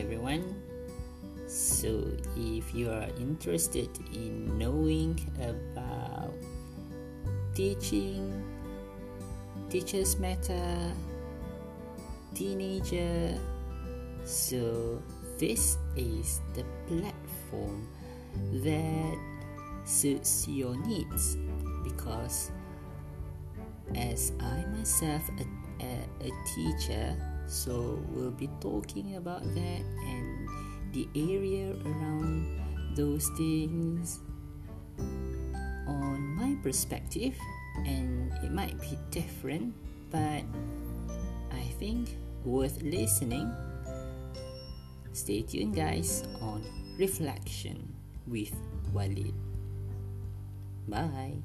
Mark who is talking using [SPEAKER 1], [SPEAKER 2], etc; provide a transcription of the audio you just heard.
[SPEAKER 1] everyone. So, if you are interested in knowing about teaching, teachers matter, teenager, so this is the platform that suits your needs because as I myself a, a, a teacher so we'll be talking about that and the area around those things on my perspective and it might be different but I think worth listening. Stay tuned guys on reflection with Walid. Bye